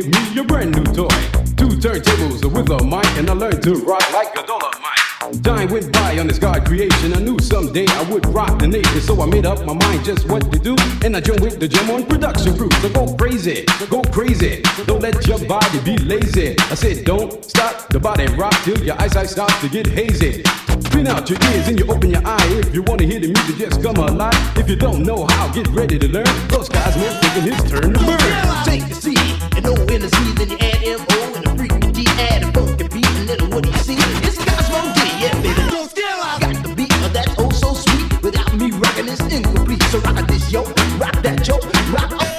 gave me a brand new toy. Two turntables with a mic, and I learned to rock like a dollar mic. Time went by on this God creation. I knew someday I would rock the nation, so I made up my mind just what to do. And I joined with the Jam on production crew. So go crazy, go crazy. Don't let your body be lazy. I said, don't stop the body rock till your eyesight starts to get hazy. Spin out your ears and you open your eye. If you want to hear the music, just come alive. If you don't know how, get ready to learn. Those guys most taking his turn to burn. Take a C and O in the C, then you add M O and a freaky D, add a funky beat, and then what do you see? It's Cosmo D, yeah, baby. Don't still I got the beat of that oh so sweet. Without me rocking it's incomplete. So rock this yo, rock that yo, rock up.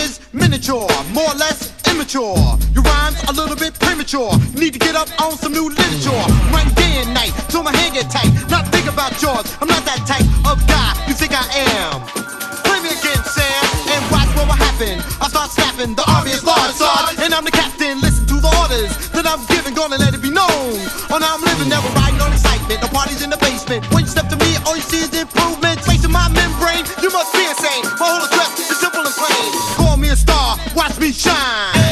Is miniature, more or less immature. Your rhymes a little bit premature. Need to get up on some new literature. Run day and night till my hand get tight. Not think about yours. I'm not that type of guy you think I am. Play me again, Sam, and watch what will happen. I start snapping, the army is large, and I'm the captain. Listen to the orders that I'm giving, gonna let it be known. On how I'm living, never riding on excitement. The party's in the basement. When you step to me, all you see is improvements. Facing my membrane, you must be insane. My whole me shine.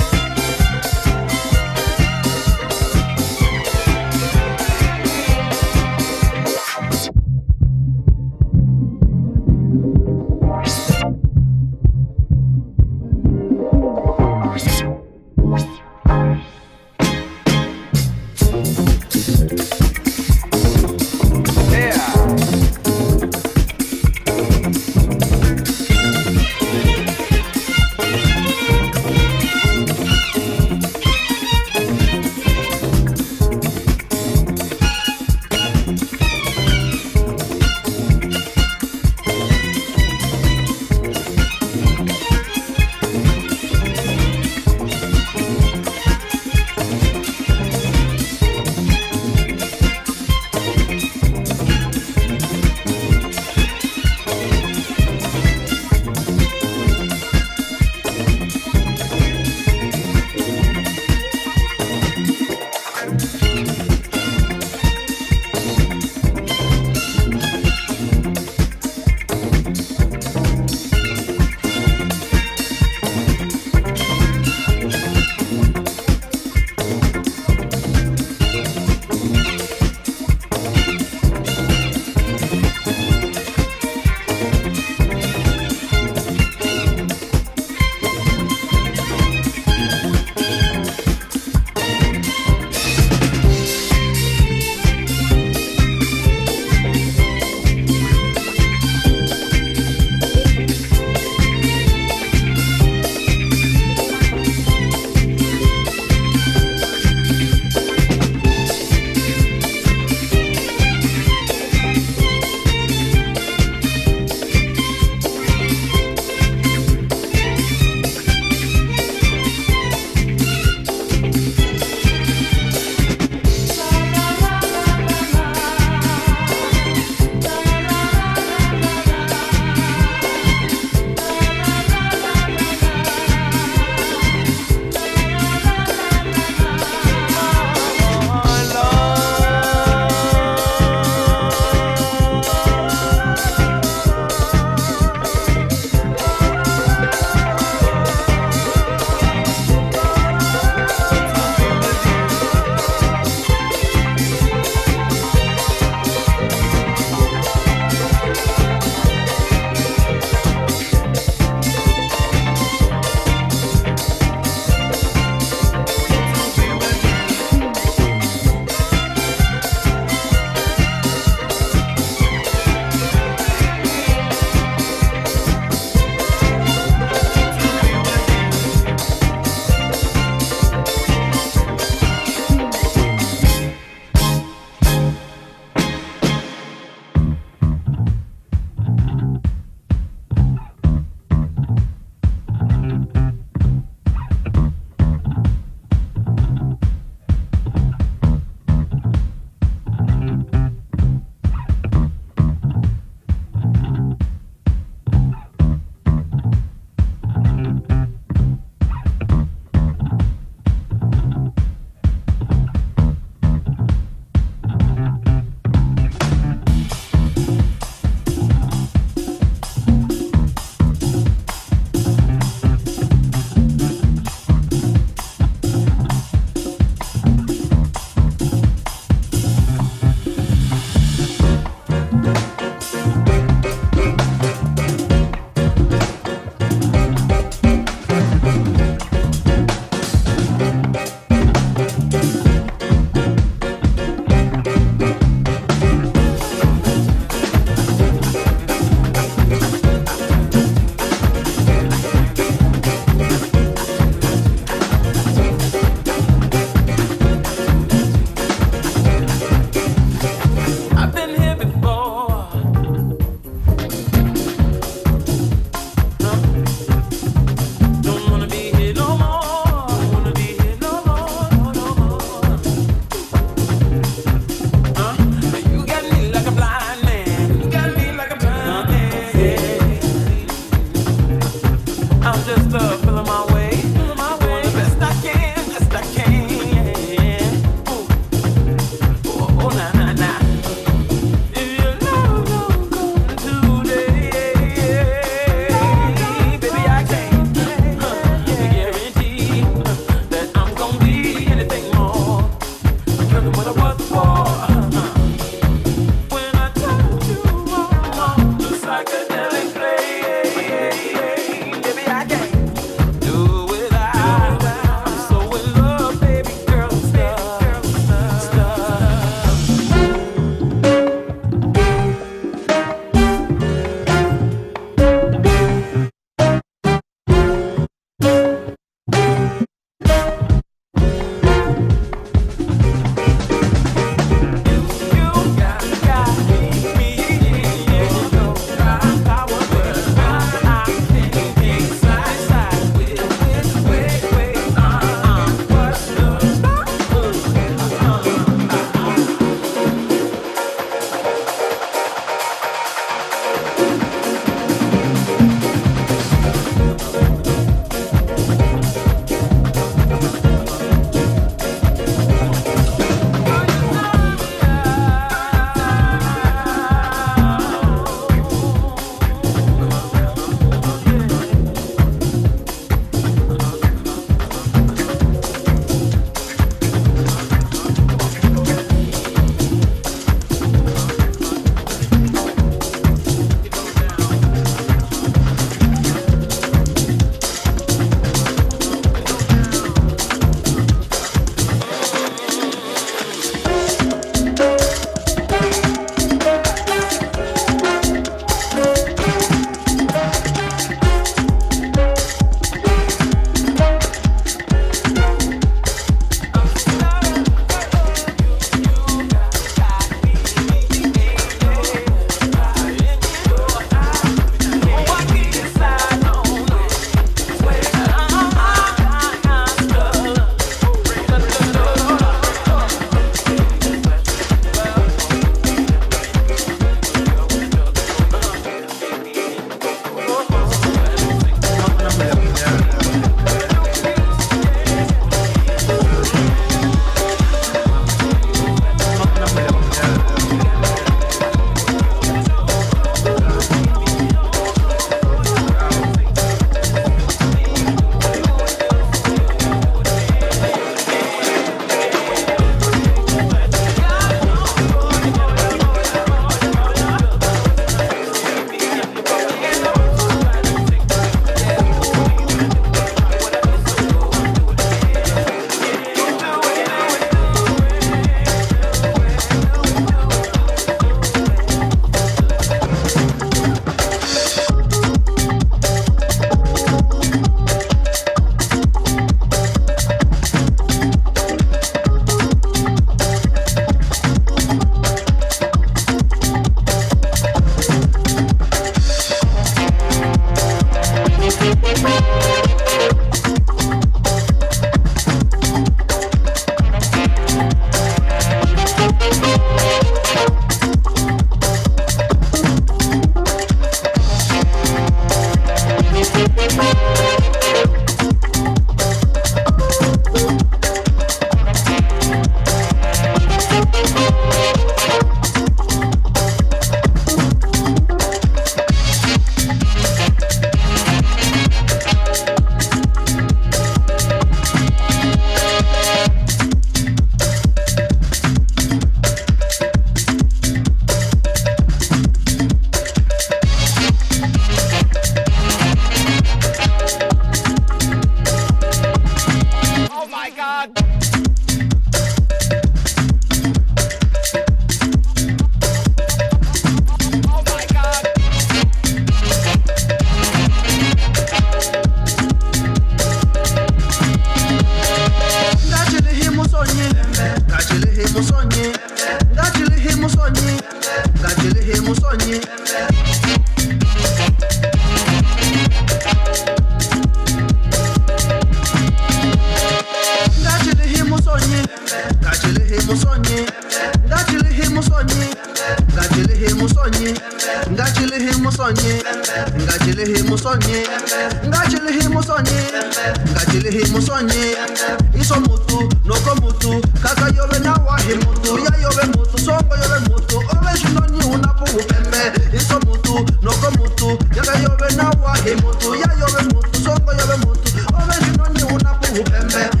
Songo yove mutu ove shinonyi unapo upembe